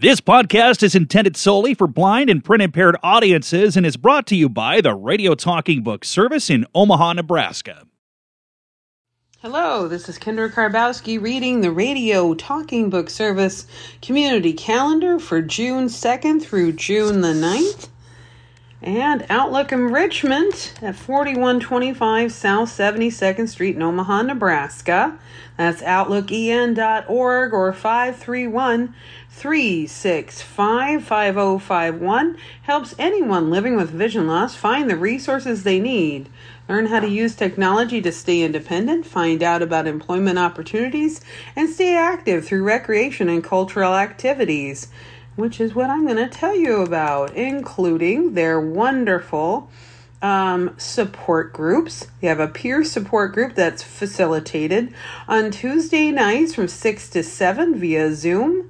This podcast is intended solely for blind and print impaired audiences and is brought to you by the Radio Talking Book Service in Omaha, Nebraska. Hello, this is Kendra Karbowski reading the Radio Talking Book Service Community Calendar for June 2nd through June the 9th. And Outlook Enrichment at 4125 South 72nd Street in Omaha, Nebraska. That's outlooken.org or 531 365 5051. Helps anyone living with vision loss find the resources they need. Learn how to use technology to stay independent, find out about employment opportunities, and stay active through recreation and cultural activities which is what I'm going to tell you about, including their wonderful um, support groups. You have a peer support group that's facilitated on Tuesday nights from 6 to 7 via Zoom.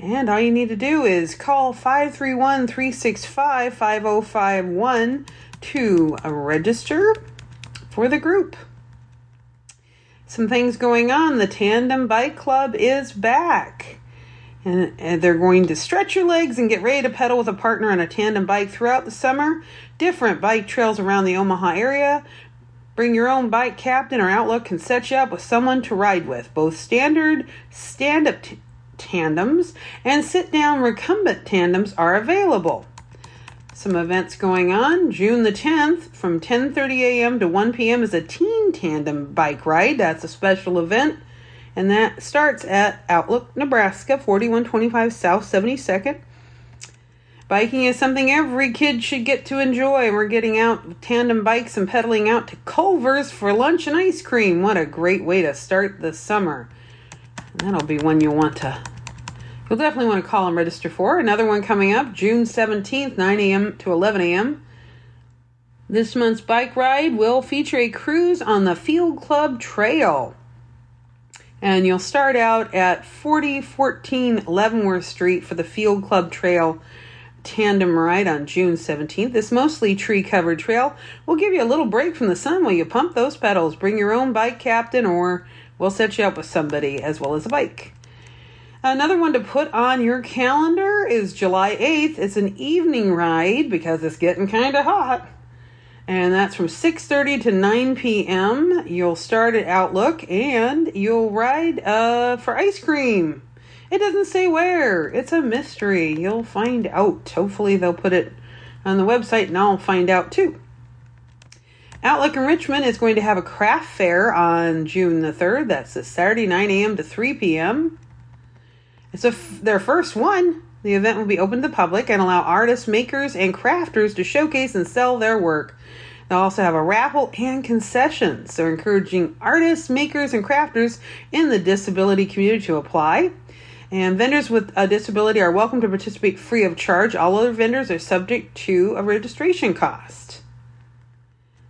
And all you need to do is call 531 365 5051 to uh, register for the group. Some things going on. The Tandem Bike Club is back and, and they're going to stretch your legs and get ready to pedal with a partner on a tandem bike throughout the summer. Different bike trails around the Omaha area. Bring your own bike captain or Outlook can set you up with someone to ride with. Both standard stand up t- tandems and sit down recumbent tandems are available. Some events going on. June the 10th from 10:30 a.m. to 1 p.m. is a teen tandem bike ride. That's a special event and that starts at Outlook, Nebraska, 4125 South 72nd. Biking is something every kid should get to enjoy. We're getting out tandem bikes and pedaling out to Culver's for lunch and ice cream. What a great way to start the summer. That'll be one you'll want to You'll definitely want to call and register for. Another one coming up June 17th, 9 a.m. to 11 a.m. This month's bike ride will feature a cruise on the Field Club Trail and you'll start out at 4014 Leavenworth Street for the Field Club Trail tandem ride on June 17th. This mostly tree covered trail will give you a little break from the sun while you pump those pedals. Bring your own bike captain, or we'll set you up with somebody as well as a bike. Another one to put on your calendar is July 8th. It's an evening ride because it's getting kind of hot. And that's from 6.30 to 9 p.m you'll start at outlook and you'll ride uh, for ice cream. It doesn't say where. It's a mystery. You'll find out. Hopefully they'll put it on the website and i'll find out too Outlook Enrichment is going to have a craft fair on june the 3rd that's a saturday 9 a.m to 3 p.m it's a f- their first one the event will be open to the public and allow artists, makers, and crafters to showcase and sell their work. They'll also have a raffle and concessions. They're encouraging artists, makers, and crafters in the disability community to apply. And vendors with a disability are welcome to participate free of charge. All other vendors are subject to a registration cost.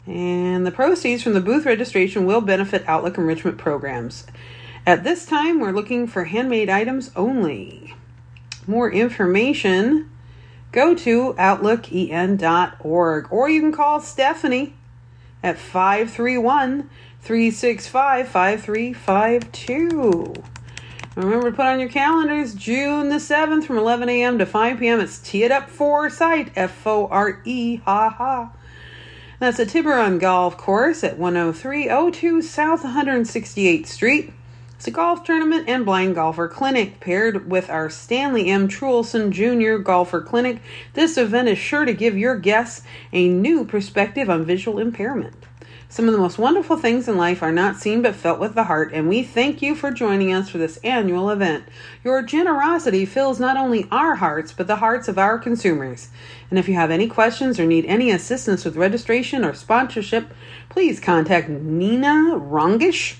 And the proceeds from the booth registration will benefit Outlook enrichment programs. At this time, we're looking for handmade items only more information, go to outlooken.org or you can call Stephanie at 531 365 5352. Remember to put on your calendars June the 7th from 11 a.m. to 5 p.m. It's Tee It Up Foresight, F O R E, ha ha. That's a Tiburon Golf Course at 10302 South 168th Street. It's a golf tournament and blind golfer clinic paired with our Stanley M. Truhlsen Jr. Golfer Clinic. This event is sure to give your guests a new perspective on visual impairment. Some of the most wonderful things in life are not seen but felt with the heart, and we thank you for joining us for this annual event. Your generosity fills not only our hearts but the hearts of our consumers. And if you have any questions or need any assistance with registration or sponsorship, please contact Nina Rongisch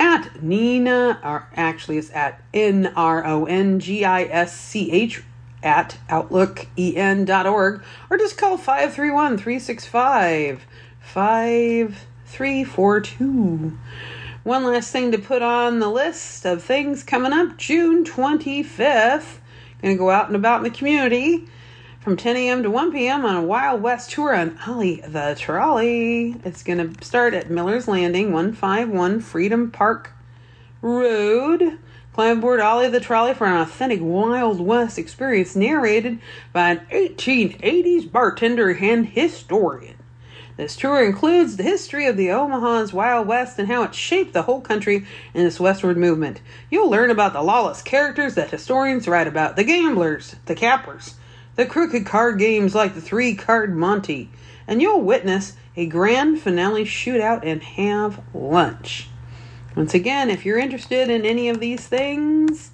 at Nina, or actually it's at N R O N G I S C H at outlooken.org or just call 531 365 5342. One last thing to put on the list of things coming up June 25th. Going to go out and about in the community from 10 a.m. to 1 p.m. on a Wild West tour on Ollie the Trolley. It's to start at Miller's Landing, 151 Freedom Park Road. Climb aboard Ollie the Trolley for an authentic Wild West experience narrated by an 1880s bartender and historian. This tour includes the history of the Omaha's Wild West and how it shaped the whole country in its westward movement. You'll learn about the lawless characters that historians write about the gamblers, the cappers, the crooked card games like the three card Monte, and you'll witness a grand finale shootout and have lunch. Once again, if you're interested in any of these things,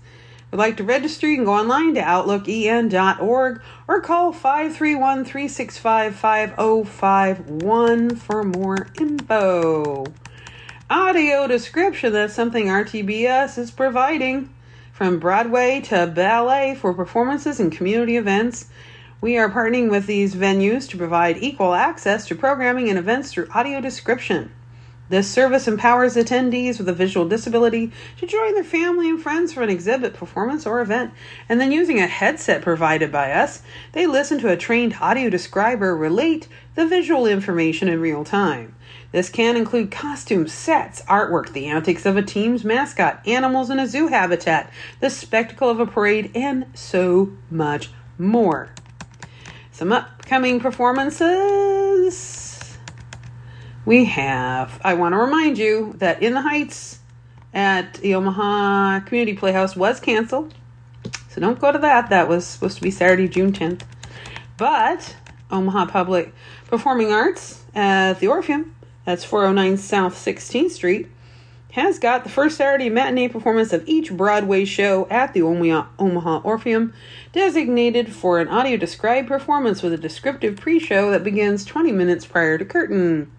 would like to register, you can go online to outlooken.org or call 531 365 5051 for more info. Audio description that's something RTBS is providing. From Broadway to ballet for performances and community events, we are partnering with these venues to provide equal access to programming and events through audio description. This service empowers attendees with a visual disability to join their family and friends for an exhibit, performance, or event, and then using a headset provided by us, they listen to a trained audio describer relate the visual information in real time. This can include costumes, sets, artwork, the antics of a team's mascot, animals in a zoo habitat, the spectacle of a parade, and so much more. Some upcoming performances we have. I want to remind you that In the Heights at the Omaha Community Playhouse was canceled. So don't go to that. That was supposed to be Saturday, June 10th. But Omaha Public Performing Arts at the Orpheum, that's 409 South 16th Street, has got the first Saturday matinee performance of each Broadway show at the Omaha Orpheum, designated for an audio described performance with a descriptive pre show that begins 20 minutes prior to curtain.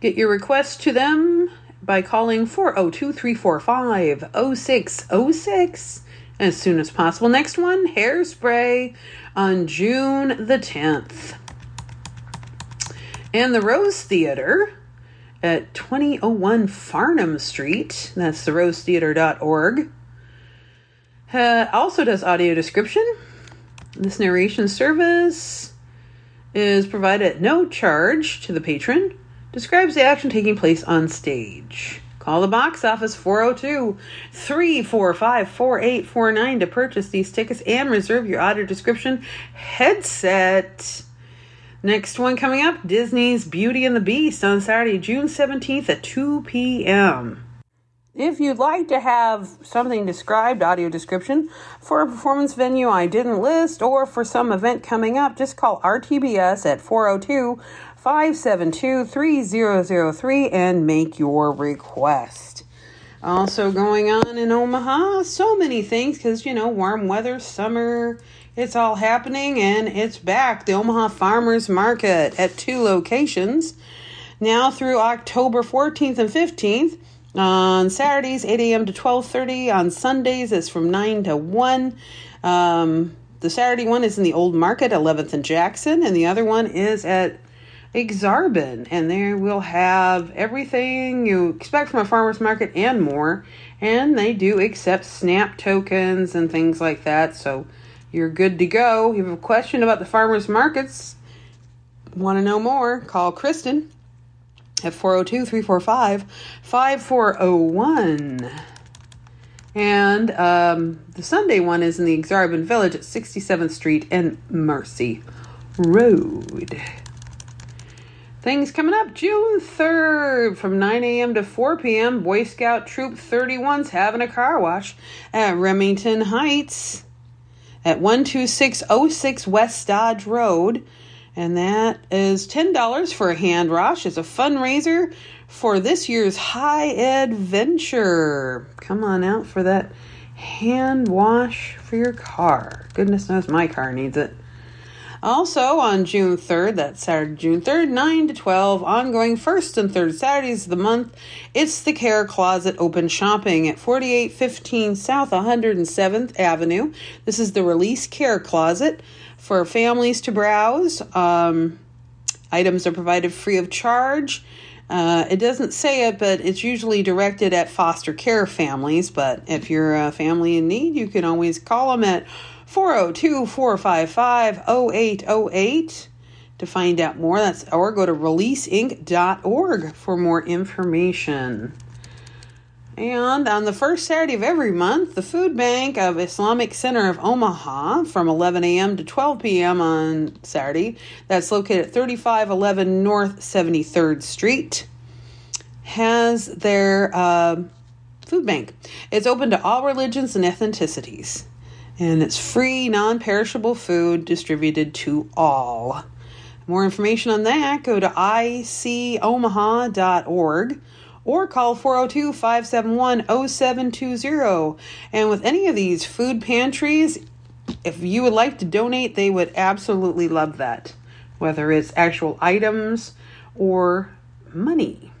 Get your request to them by calling 402 345 0606 as soon as possible. Next one, Hairspray on June the 10th. And the Rose Theater at 2001 Farnam Street, that's the rosetheater.org, uh, also does audio description. This narration service is provided at no charge to the patron describes the action taking place on stage. Call the box office 402 345 4849 to purchase these tickets and reserve your audio description headset. Next one coming up Disney's Beauty and the Beast on Saturday, June 17th at 2 p.m. If you'd like to have something described, audio description, for a performance venue I didn't list or for some event coming up, just call RTBS at 402 572 3003 and make your request. Also, going on in Omaha, so many things because you know, warm weather, summer, it's all happening and it's back. The Omaha Farmers Market at two locations now through October 14th and 15th. On Saturdays, 8 a.m. to 12:30. On Sundays, it's from 9 to 1. Um, the Saturday one is in the Old Market, 11th and Jackson, and the other one is at Aksarben, and there we'll have everything you expect from a farmer's market and more. And they do accept SNAP tokens and things like that, so you're good to go. If you have a question about the farmer's markets, want to know more, call Kristen at 402 345 5401. And um, the Sunday one is in the Aksarben Village at 67th Street and Mercy Road. Things coming up June 3rd from 9 a.m. to 4 p.m. Boy Scout Troop 31's having a car wash at Remington Heights at 12606 West Dodge Road. And that is $10 for a hand wash. It's a fundraiser for this year's High Adventure. Come on out for that hand wash for your car. Goodness knows my car needs it. Also on June 3rd, that's Saturday, June 3rd, 9 to 12, ongoing first and third Saturdays of the month, it's the Care Closet Open Shopping at 4815 South 107th Avenue. This is the Release Care Closet for families to browse. Um, items are provided free of charge. Uh, it doesn't say it, but it's usually directed at foster care families. But if you're a family in need, you can always call them at 402 455 0808 to find out more. That's or go to releaseinc.org for more information. And on the first Saturday of every month, the Food Bank of Islamic Center of Omaha from 11 a.m. to 12 p.m. on Saturday, that's located at 3511 North 73rd Street, has their uh, food bank. It's open to all religions and ethnicities, and it's free, non perishable food distributed to all. More information on that, go to icomaha.org or call 402 571 0720. And with any of these food pantries, if you would like to donate, they would absolutely love that, whether it's actual items or money.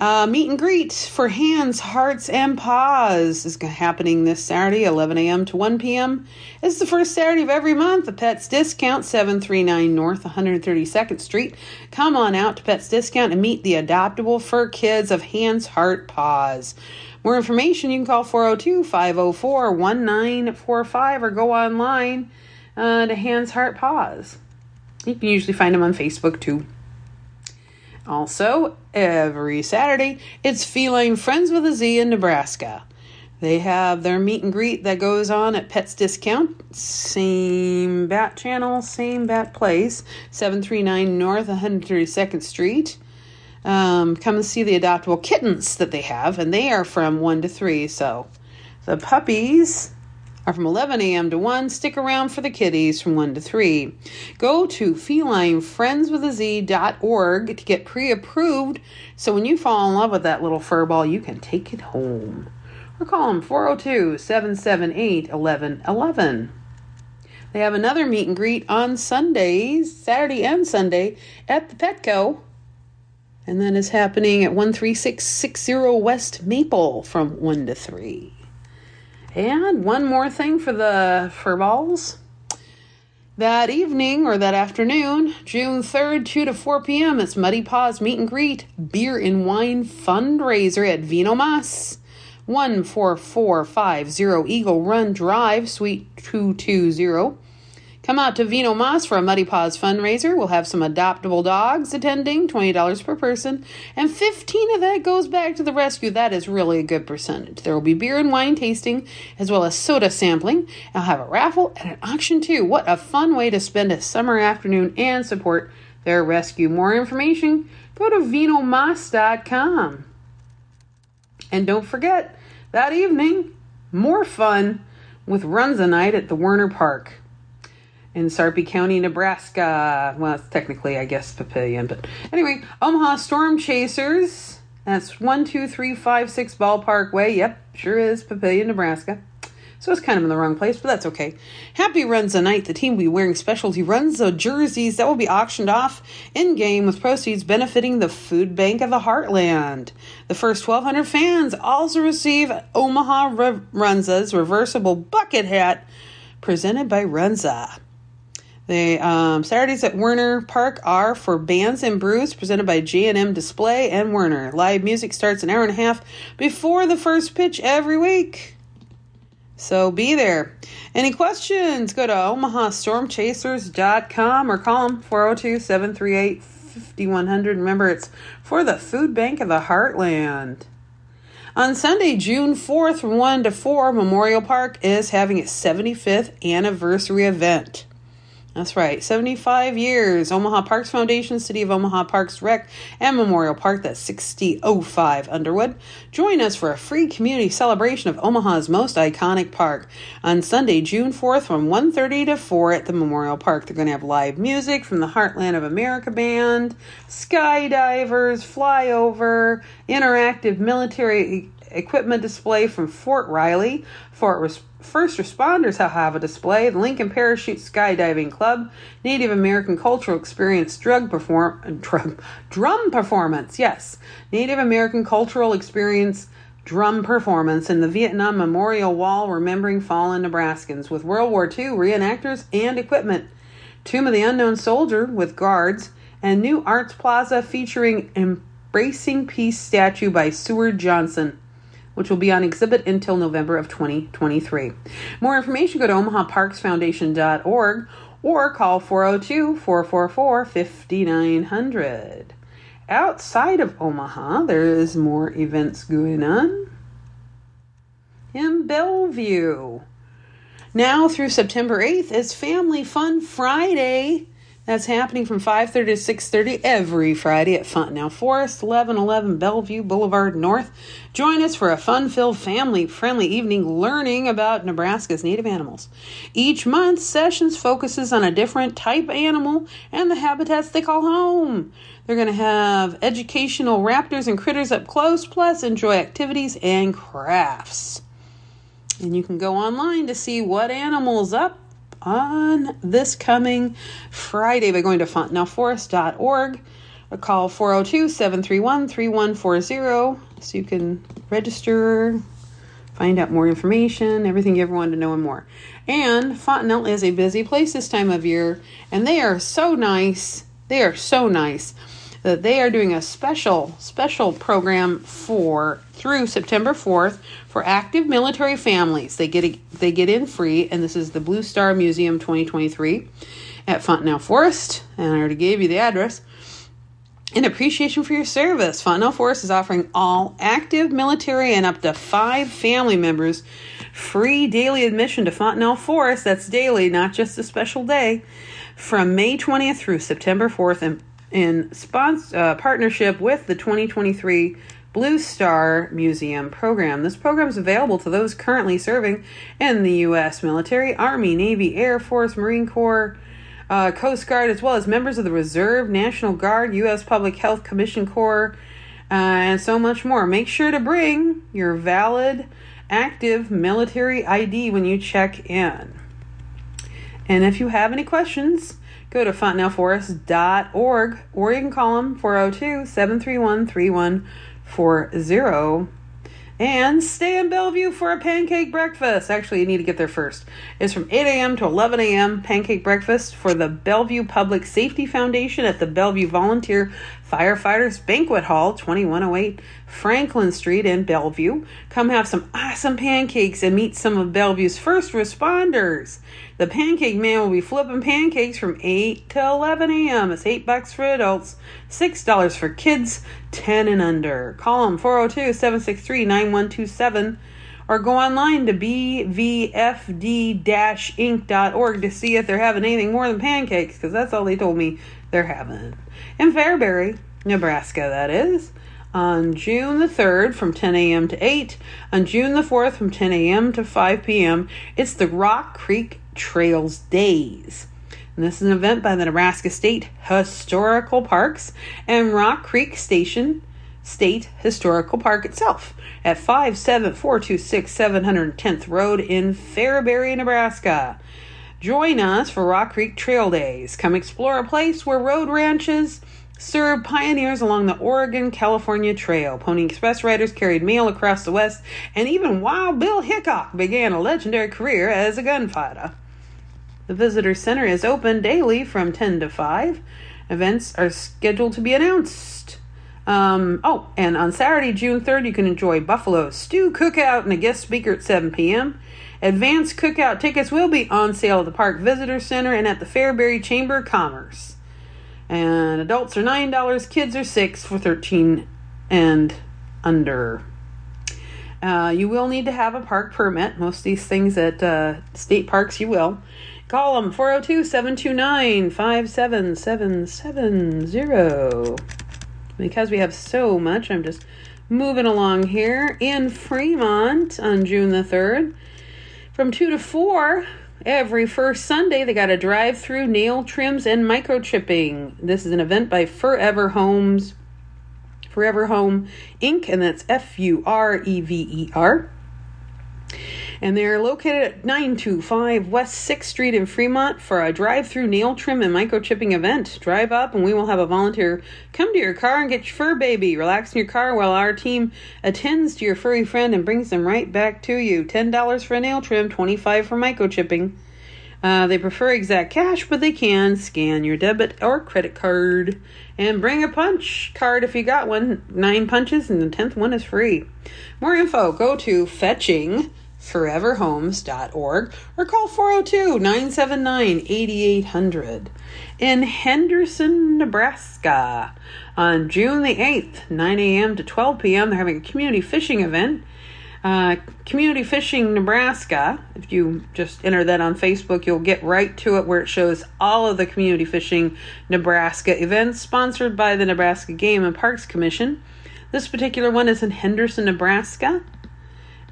Uh, meet and greet for hands, hearts, and paws is happening this Saturday, 11 a.m. to 1 p.m. It's the first Saturday of every month. The Pets Discount, 739 North 132nd Street. Come on out to Pets Discount and meet the adoptable fur kids of Hands, Heart, Paws. More information, you can call 402 504 1945 or go online uh, to Hands, Heart, Paws. You can usually find them on Facebook too. Also, every Saturday, it's Feline Friends with a Z in Nebraska. They have their meet and greet that goes on at Pets Discount. Same bat channel, same bat place. 739 North 132nd Street. Um, come and see the adoptable kittens that they have, and they are from 1 to 3. So the puppies are from 11 a.m. to 1. Stick around for the kitties from 1 to 3. Go to felinefriendswithaz.org to get pre approved so when you fall in love with that little fur ball, you can take it home. Or call them 402 778 1111. They have another meet and greet on Sundays, Saturday and Sunday, at the Petco. And that is happening at 13660 West Maple from 1 to 3. And one more thing for the fur balls. That evening or that afternoon, June 3rd, 2 to 4 p.m., it's Muddy Paws Meet and Greet Beer and Wine Fundraiser at Vino Mas. 14450 Eagle Run Drive, Suite 220. Come out to Vino Mas for a Muddy Paws fundraiser. We'll have some adoptable dogs attending, $20 per person, and 15 of that goes back to the rescue. That is really a good percentage. There will be beer and wine tasting as well as soda sampling. I'll have a raffle and an auction too. What a fun way to spend a summer afternoon and support their rescue. More information, go to vinomas.com. And don't forget, that evening, more fun with Runza Night at the Werner Park in Sarpy County, Nebraska. Well, it's technically, I guess, Papillion, but anyway, Omaha Storm Chasers. That's 12356 Ballpark Way. Yep, sure is Papillion, Nebraska. So it's kind of in the wrong place, but that's okay. Happy Runza Night. The team will be wearing specialty Runza jerseys that will be auctioned off in game with proceeds benefiting the Food Bank of the Heartland. The first 1,200 fans also receive Omaha Re- Runza's reversible bucket hat presented by Runza. The um, Saturdays at Werner Park are for bands and brews presented by J&M Display and Werner. Live music starts an hour and a half before the first pitch every week. So be there. Any questions? Go to omahastormchasers.com or call them 402 738 5100. Remember, it's for the Food Bank of the Heartland. On Sunday, June 4th, from 1 to 4, Memorial Park is having its 75th anniversary event. That's right, 75 years. Omaha Parks Foundation, City of Omaha Parks Rec, and Memorial Park, that's 6005 Underwood. Join us for a free community celebration of Omaha's most iconic park on Sunday, June 4th from 1.30 to 4 at the Memorial Park. They're going to have live music from the Heartland of America Band, skydivers, flyover, interactive military equipment display from Fort Riley, Fort First responders have a display. The Lincoln Parachute Skydiving Club, Native American Cultural Experience drug perform drum, drum performance. Yes, Native American Cultural Experience drum performance in the Vietnam Memorial Wall remembering fallen Nebraskans with World War II reenactors and equipment. Tomb of the Unknown Soldier with guards and new Arts Plaza featuring Embracing Peace statue by Seward Johnson which will be on exhibit until November of 2023. More information, go to omahaparksfoundation.org or call 402 444 5900. outside of Omaha, there is more events going on in Bellevue. Now through September 8th is Family Fun Friday. That's happening from 5:30 to 6:30 every Friday at Fontenelle Forest, 1111 Bellevue Boulevard North. Join us for a fun-filled, family-friendly evening learning about Nebraska's native animals. Each month, sessions focuses on a different type animal and the habitats they call home. They're going to have educational raptors and critters up close, plus enjoy activities and crafts. And you can go online to see what animals up on this coming Friday by going to fontenelleforest.org or call 402 731 3140 so you can register, find out more information, everything you ever wanted to know and more. And Fontenelle is a busy place this time of year, and they are so nice. They are so nice that they are doing a special, special program for through September 4th for active military families. They get a, they get in free, and this is the Blue Star Museum 2023 at Fontenelle Forest, and I already gave you the address. In appreciation for your service, Fontenelle Forest is offering all active military and up to five family members free daily admission to Fontenelle Forest. That's daily, not just a special day, from May 20th through September 4th, and in uh, partnership with the 2023 Blue Star Museum program. This program is available to those currently serving in the U.S. military, Army, Navy, Air Force, Marine Corps, uh, Coast Guard, as well as members of the Reserve, National Guard, U.S. Public Health Commission Corps, uh, and so much more. Make sure to bring your valid, active military ID when you check in. And if you have any questions, go to fontenelleforest.org or you can call them 402 731 3140 and stay in Bellevue for a pancake breakfast. Actually, you need to get there first. It's from 8 a.m. to 11 a.m. pancake breakfast for the Bellevue Public Safety Foundation at the Bellevue Volunteer Firefighters Banquet Hall, 2108 Franklin Street in Bellevue. Come have some awesome pancakes and meet some of Bellevue's first responders. The Pancake Man will be flipping pancakes from 8 to 11 a.m. It's 8 bucks for adults, $6 for kids 10 and under. Call them 402 763 9127 or go online to bvfd-inc.org to see if they're having anything more than pancakes because that's all they told me they're having. In Fairbury, Nebraska, that is on June the 3rd from 10 a.m. to 8, on June the 4th from 10 a.m. to 5 p.m. It's the Rock Creek Trails Days. And this is an event by the Nebraska State Historical Parks and Rock Creek Station State Historical Park itself at 57426 710th Road in Fairbury, Nebraska. Join us for Rock Creek Trail Days. Come explore a place where road ranches served pioneers along the Oregon California Trail. Pony Express riders carried mail across the West, and even Wild Bill Hickok began a legendary career as a gunfighter. The Visitor Center is open daily from 10 to 5. Events are scheduled to be announced. Um, oh, and on Saturday, June 3rd, you can enjoy Buffalo Stew Cookout and a guest speaker at 7 p.m. Advanced cookout tickets will be on sale at the Park Visitor Center and at the Fairbury Chamber of Commerce. And adults are $9, kids are 6 for 13 and under. Uh, you will need to have a park permit. Most of these things at uh, state parks, you will. Call them 402 729 577770. Because we have so much, I'm just moving along here. In Fremont on June the 3rd, from 2 to 4, every first Sunday, they got a drive through nail trims and microchipping. This is an event by Furever Homes. Furever Home Inc., and that's F U R E V E R and they're located at 925 West 6th Street in Fremont for a drive through nail trim and microchipping event. Drive up, and we will have a volunteer come to your car and get your fur baby. Relax in your car while our team attends to your furry friend and brings them right back to you. $10 for a nail trim, 25 for microchipping. Uh, they prefer exact cash, but they can scan your debit or credit card and bring a punch card if you got one. Nine punches, and the tenth one is free. More info, go to fetching fureverhomes.org or call 402 979 8800. In Henderson, Nebraska, on June the 8th, 9 a.m. to 12 p.m., they're having a community fishing event. Uh, community Fishing Nebraska. If you just enter that on Facebook, you'll get right to it where it shows all of the Community Fishing Nebraska events sponsored by the Nebraska Game and Parks Commission. This particular one is in Henderson, Nebraska.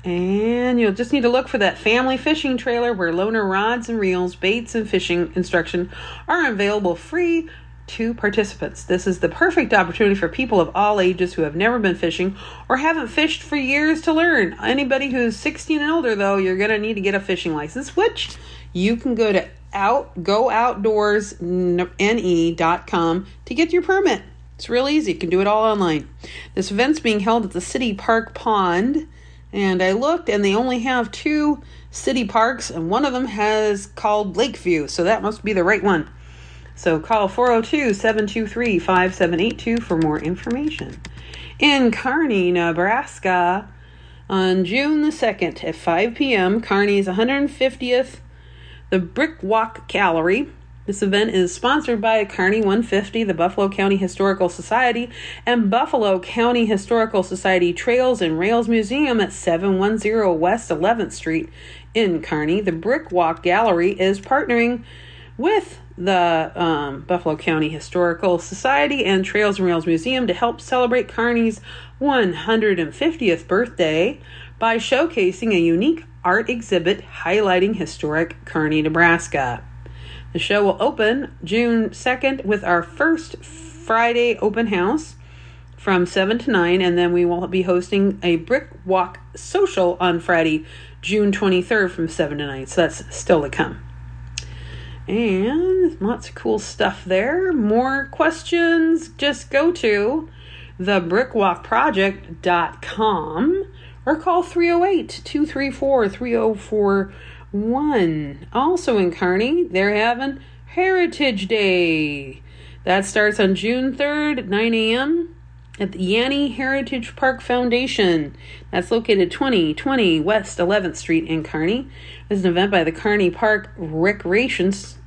And you'll just need to look for that family fishing trailer where loaner rods and reels, baits, and fishing instruction are available free to participants. This is the perfect opportunity for people of all ages who have never been fishing or haven't fished for years to learn. Anybody who's 16 and older, though, you're going to need to get a fishing license, which you can go to out gooutdoorsne.com to get your permit. It's real easy. You can do it all online. This event's being held at the City Park Pond and I looked, and they only have two city parks, and one of them has called Lakeview, so that must be the right one. So call 402 723 5782 for more information. In Kearney, Nebraska, on June the 2nd at 5 p.m., Kearney's 150th, the Brick Walk Gallery this event is sponsored by Kearney 150, the Buffalo County Historical Society, and Buffalo County Historical Society Trails and Rails Museum at 710 West 11th Street in Kearney. The Brick Walk Gallery is partnering with the um, Buffalo County Historical Society and Trails and Rails Museum to help celebrate Kearney's 150th birthday by showcasing a unique art exhibit highlighting historic Kearney, Nebraska. The show will open June 2nd with our first Friday open house from 7 to 9, and then we will be hosting a brick walk social on Friday, June 23rd from 7 to 9. So that's still to come. And lots of cool stuff there. More questions, just go to thebrickwalkproject.com or call 308 234 304 one. Also in Kearney, they're having Heritage Day. That starts on June 3rd at 9 a.m. at the Yanney Heritage Park Foundation. That's located 2020 West 11th Street in Kearney. This is an event by the Kearney Park Recreations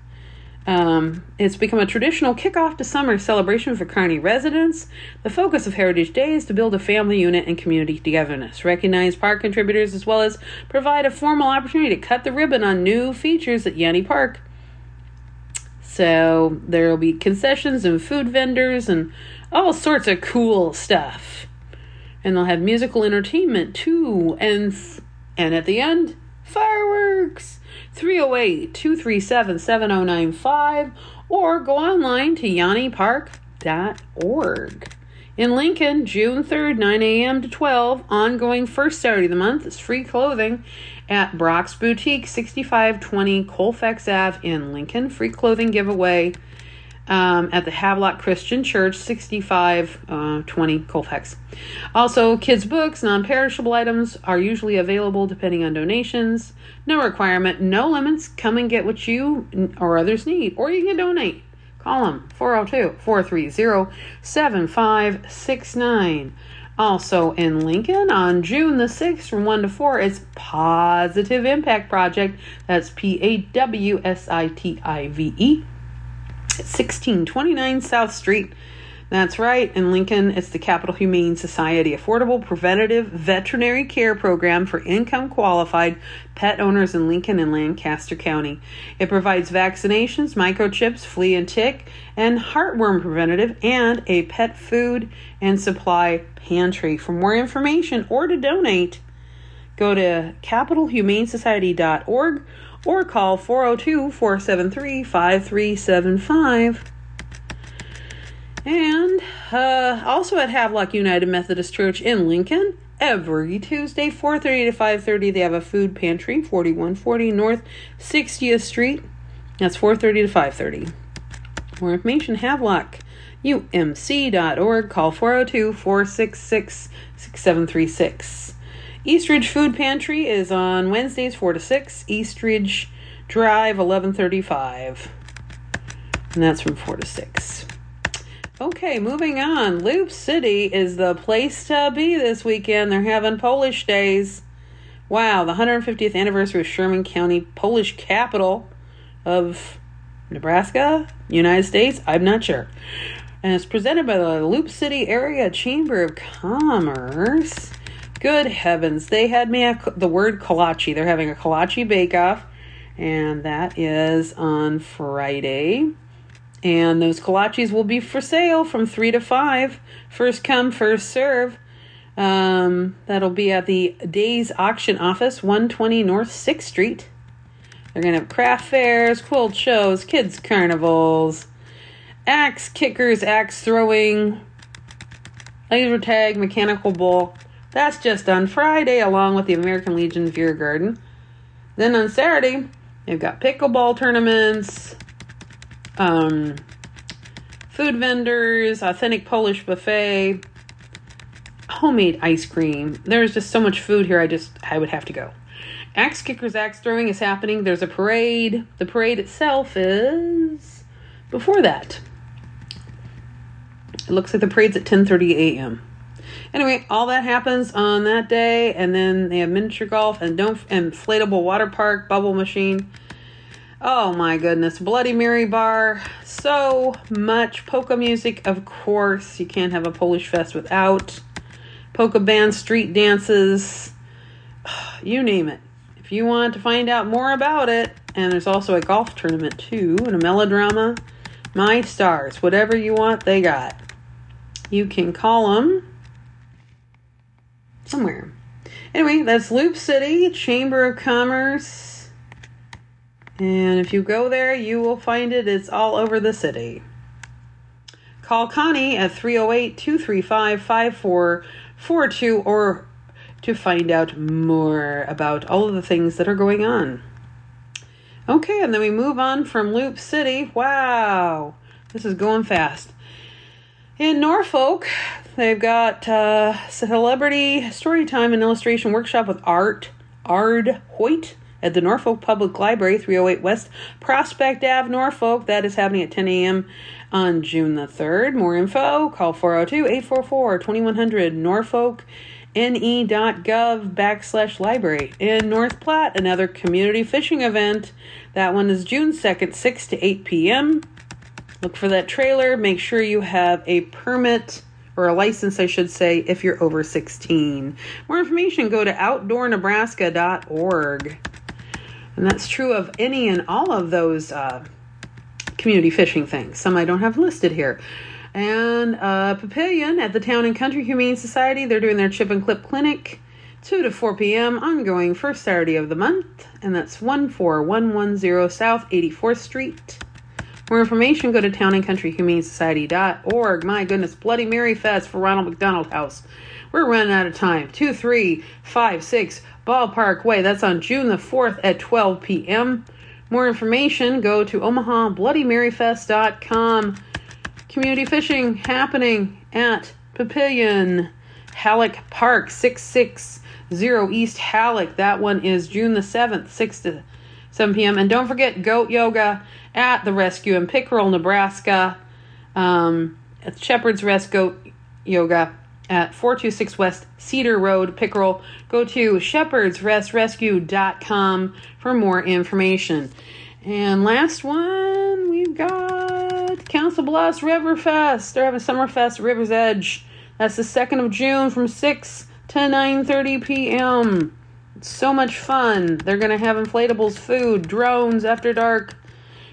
um, it's become a traditional kickoff to summer celebration for Kearney residents. The focus of Heritage Day is to build a family unit and community togetherness, recognize park contributors, as well as provide a formal opportunity to cut the ribbon on new features at Yanney Park. So there will be concessions and food vendors and all sorts of cool stuff. And they'll have musical entertainment too, and and at the end, fireworks. 308 237 7095 or go online to yanneypark.org. In Lincoln, June 3rd, 9 a.m. to 12, ongoing first Saturday of the month is free clothing at Brock's Boutique, 6520 Colfax Ave in Lincoln. Free clothing giveaway um, at the Havelock Christian Church, 6520 uh, Colfax. Also, kids' books, non perishable items are usually available depending on donations. No requirement, no limits. Come and get what you or others need, or you can donate. Call them 402 430 7569. Also in Lincoln on June the 6th from 1 to 4, it's Pawsitive Impact Project. That's P A W S I T I V E 1629 South Street. That's right. In Lincoln, it's the Capital Humane Society Affordable Preventative Veterinary Care Program for income qualified pet owners in Lincoln and Lancaster County. It provides vaccinations, microchips, flea and tick, and heartworm preventative, and a pet food and supply pantry. For more information or to donate, go to capitalhumanesociety.org or call 402 473 5375. And uh, also at Havelock United Methodist Church in Lincoln, every Tuesday, 4.30 to 5.30, they have a food pantry, 4140 North 60th Street. That's 4.30 to 5.30. More information, Havelock, umc.org. Call 402 466 6736. Eastridge Food Pantry is on Wednesdays 4 to 6, Eastridge Drive 1135. And that's from 4 to 6. Okay, moving on. Loop City is the place to be this weekend. They're having Polish days. Wow, the 150th anniversary of Sherman County, Polish capital of Nebraska, United States. I'm not sure. And it's presented by the Loop City Area Chamber of Commerce. Good heavens, they had me at the word kolache. They're having a kolache bake off, and that is on Friday. And those kolaches will be for sale from 3 to 5. First come, first serve. Um, that'll be at the Days Auction Office, 120 North 6th Street. They're going to have craft fairs, quilt shows, kids' carnivals, axe kickers, axe throwing, laser tag, mechanical bull. That's just on Friday, along with the American Legion Beer Garden. Then on Saturday, they've got pickleball tournaments, um, food vendors, authentic Polish buffet, homemade ice cream. There's just so much food here. I just I would have to go. Axe kickers, axe throwing is happening. There's a parade. The parade itself is before that. It looks like the parade's at 10:30 a.m. Anyway, all that happens on that day, and then they have miniature golf and don't inflatable water park, bubble machine. Oh my goodness, Bloody Mary bar, so much polka music. Of course, you can't have a Polish fest without polka band, street dances, you name it. If you want to find out more about it, and there's also a golf tournament too, and a melodrama, my stars, whatever you want, they got. You can call them somewhere. Anyway, that's Loop City Chamber of Commerce. And if you go there, you will find it. It's all over the city. Call Connie at 308 235 5442 or to find out more about all of the things that are going on. Okay, and then we move on from Loop City. Wow, this is going fast. In Norfolk, they've got uh, celebrity story time and illustration workshop with Art Ard Hoyt at the Norfolk Public Library, 308 West Prospect Ave, Norfolk. That is happening at 10 a.m. on June the 3rd. More info, call 402 844 2100 Norfolk ne.gov backslash library. In North Platte, another community fishing event. That one is June 2nd, 6 to 8 p.m. Look for that trailer. Make sure you have a permit or a license, I should say, if you're over 16. More information, go to outdoornebraska.org. And that's true of any and all of those uh, community fishing things. Some I don't have listed here. And uh, Papillion at the Town and Country Humane Society, they're doing their chip and clip clinic. 2 to 4 p.m. ongoing first Saturday of the month, and that's 14110 South 84th Street. More information, go to townandcountryhumanesociety.org. My goodness, Bloody Mary Fest for Ronald McDonald House. We're running out of time. 2356 Ballpark Way. That's on June the 4th at 12 p.m. More information, go to OmahaBloodyMaryFest.com. Community fishing happening at Papillion, Halleck Park, 660 East Halleck. That one is June the 7th, 6 to 7 p.m. And don't forget goat yoga at the rescue in Pickrell, Nebraska. Um, at Shepherd's Goat Yoga at 426 West Cedar Road, Pickrell. Go to shepherdsrestrescue.com for more information. And last one, we've got Council Bluffs Riverfest. They're having Summerfest River's Edge. That's the 2nd of June from 6 to 9.30 p.m. It's so much fun. They're going to have inflatables, food, drones after dark.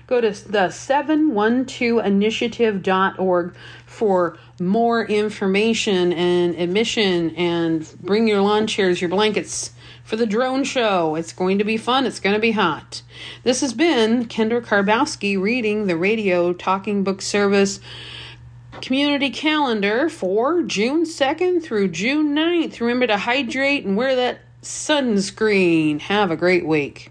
Go to the 712initiative.org for more information and admission and bring your lawn chairs, your blankets for the drone show. It's going to be fun. It's going to be hot. This has been Kendra Karbowski reading the radio talking book service community calendar for June 2nd through June 9th. Remember to hydrate and wear that sunscreen. Have a great week.